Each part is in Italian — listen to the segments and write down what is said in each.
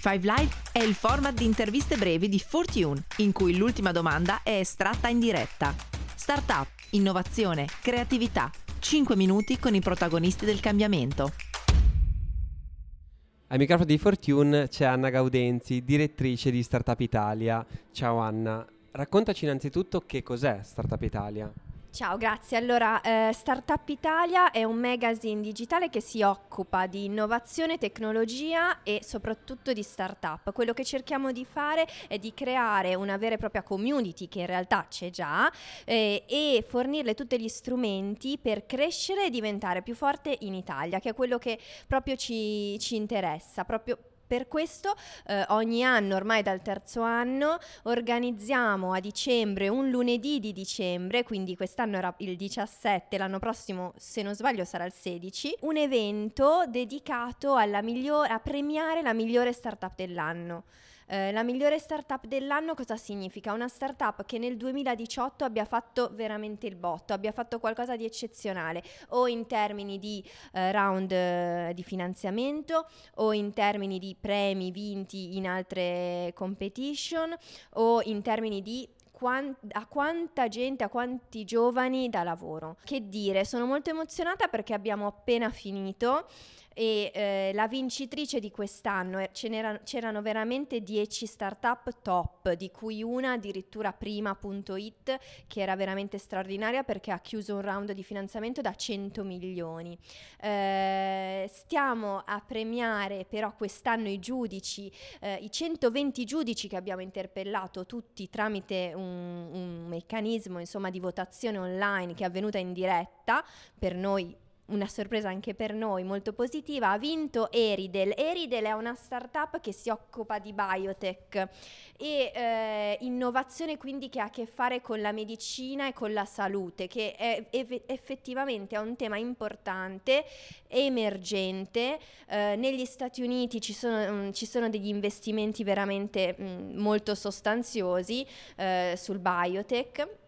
Five Live è il format di interviste brevi di Fortune, in cui l'ultima domanda è estratta in diretta. Startup, innovazione, creatività. 5 minuti con i protagonisti del cambiamento. Ai microfoni di Fortune c'è Anna Gaudenzi, direttrice di Startup Italia. Ciao Anna, raccontaci innanzitutto che cos'è Startup Italia. Ciao, grazie. Allora, eh, Startup Italia è un magazine digitale che si occupa di innovazione, tecnologia e soprattutto di startup. Quello che cerchiamo di fare è di creare una vera e propria community che in realtà c'è già eh, e fornirle tutti gli strumenti per crescere e diventare più forte in Italia, che è quello che proprio ci, ci interessa, proprio per questo eh, ogni anno, ormai dal terzo anno, organizziamo a dicembre, un lunedì di dicembre, quindi quest'anno era il 17, l'anno prossimo se non sbaglio sarà il 16, un evento dedicato miglior- a premiare la migliore startup dell'anno. Eh, la migliore startup dell'anno cosa significa? Una startup che nel 2018 abbia fatto veramente il botto, abbia fatto qualcosa di eccezionale o in termini di eh, round eh, di finanziamento o in termini di premi vinti in altre competition o in termini di a quanta gente, a quanti giovani da lavoro. Che dire, sono molto emozionata perché abbiamo appena finito e eh, la vincitrice di quest'anno, eh, c'erano veramente 10 startup top, di cui una addirittura prima.it che era veramente straordinaria perché ha chiuso un round di finanziamento da 100 milioni. Eh, stiamo a premiare però quest'anno i giudici, eh, i 120 giudici che abbiamo interpellato tutti tramite un, un meccanismo insomma, di votazione online che è avvenuta in diretta, per noi una sorpresa anche per noi molto positiva, ha vinto Eridel. Eridel è una startup che si occupa di biotech e eh, innovazione quindi che ha a che fare con la medicina e con la salute, che è, ev- effettivamente è un tema importante, emergente. Eh, negli Stati Uniti ci sono, mh, mm, ci sono degli investimenti veramente mh, mm, molto sostanziosi eh, sul biotech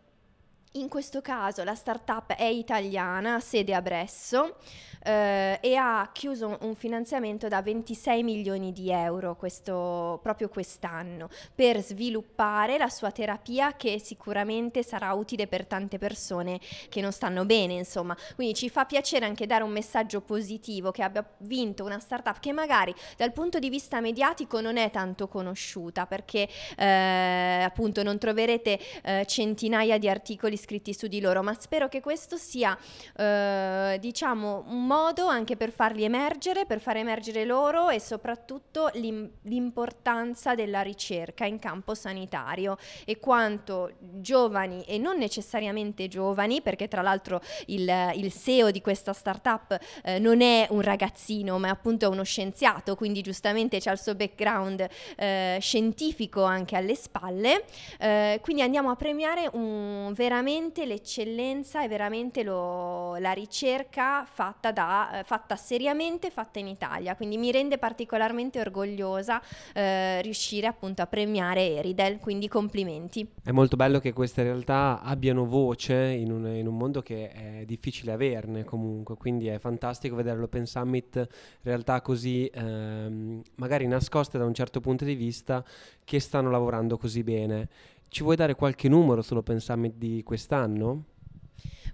in questo caso la startup è italiana, sede a Bresso eh, e ha chiuso un finanziamento da 26 milioni di euro questo, proprio quest'anno per sviluppare la sua terapia che sicuramente sarà utile per tante persone che non stanno bene, insomma. Quindi ci fa piacere anche dare un messaggio positivo che abbia vinto una startup che magari dal punto di vista mediatico non è tanto conosciuta perché eh, appunto non troverete eh, centinaia di articoli scritti su di loro, ma spero che questo sia eh, diciamo un modo anche per farli emergere, per far emergere loro e soprattutto l'im- l'importanza della ricerca in campo sanitario e quanto giovani e non necessariamente giovani, perché tra l'altro il, il CEO di questa startup eh, non è un ragazzino, ma è appunto uno scienziato, quindi giustamente c'ha il suo background eh, scientifico anche alle spalle. Eh, quindi andiamo a premiare un, veramente l'eccellenza e veramente lo, la ricerca fatta da, eh, fatta seriamente, fatta in Italia, quindi mi rende particolarmente orgogliosa eh, riuscire appunto a premiare Eridel, quindi complimenti. È molto bello che queste realtà abbiano voce in un, in un mondo che è difficile averne comunque, quindi è fantastico vedere l'Open Summit realtà così ehm, magari nascoste da un certo punto di vista che stanno lavorando così bene. Ci vuoi dare qualche numero sull'Open Summit di quest'anno?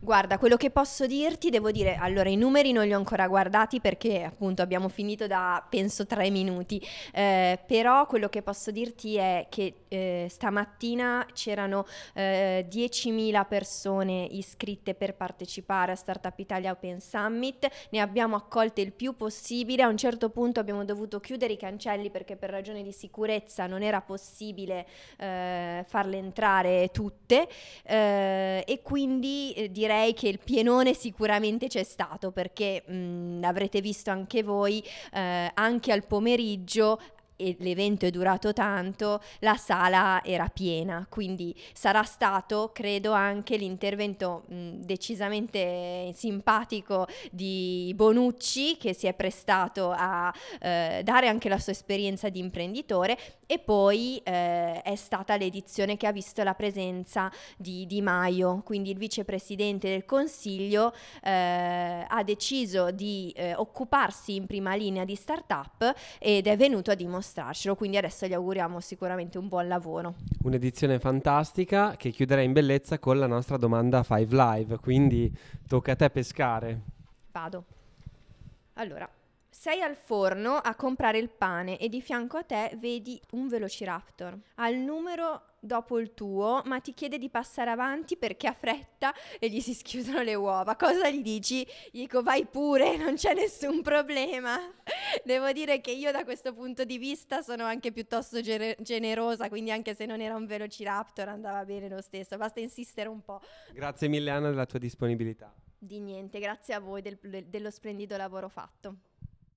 Guarda, quello che posso dirti, devo dire, allora i numeri non li ho ancora guardati perché appunto abbiamo finito da penso tre minuti, eh, però quello che posso dirti è che eh, stamattina c'erano eh, 10.000 persone iscritte per partecipare a Startup Italia Open Summit, ne abbiamo accolte il più possibile, a un certo punto abbiamo dovuto chiudere i cancelli perché per ragioni di sicurezza non era possibile eh, farle entrare tutte. Eh, e quindi eh, direi che il pienone sicuramente c'è stato perché mh, avrete visto anche voi eh, anche al pomeriggio e l'evento è durato tanto, la sala era piena, quindi sarà stato, credo, anche l'intervento mh, decisamente simpatico di Bonucci che si è prestato a eh, dare anche la sua esperienza di imprenditore e poi eh, è stata l'edizione che ha visto la presenza di Di Maio, quindi il vicepresidente del Consiglio eh, ha deciso di eh, occuparsi in prima linea di start-up ed è venuto a dimostrare dimostrarcelo, quindi adesso gli auguriamo sicuramente un buon lavoro. Un'edizione fantastica che chiuderà in bellezza con la nostra domanda 5 Live, quindi tocca a te pescare. Vado. Allora, sei al forno a comprare il pane e di fianco a te vedi un Velociraptor. Ha il numero dopo il tuo, ma ti chiede di passare avanti perché ha fretta e gli si schiudono le uova. Cosa gli dici? Gli dico vai pure, non c'è nessun problema. Devo dire che io da questo punto di vista sono anche piuttosto ger- generosa, quindi anche se non era un Velociraptor andava bene lo stesso, basta insistere un po'. Grazie mille Anna della tua disponibilità. Di niente, grazie a voi del, dello splendido lavoro fatto.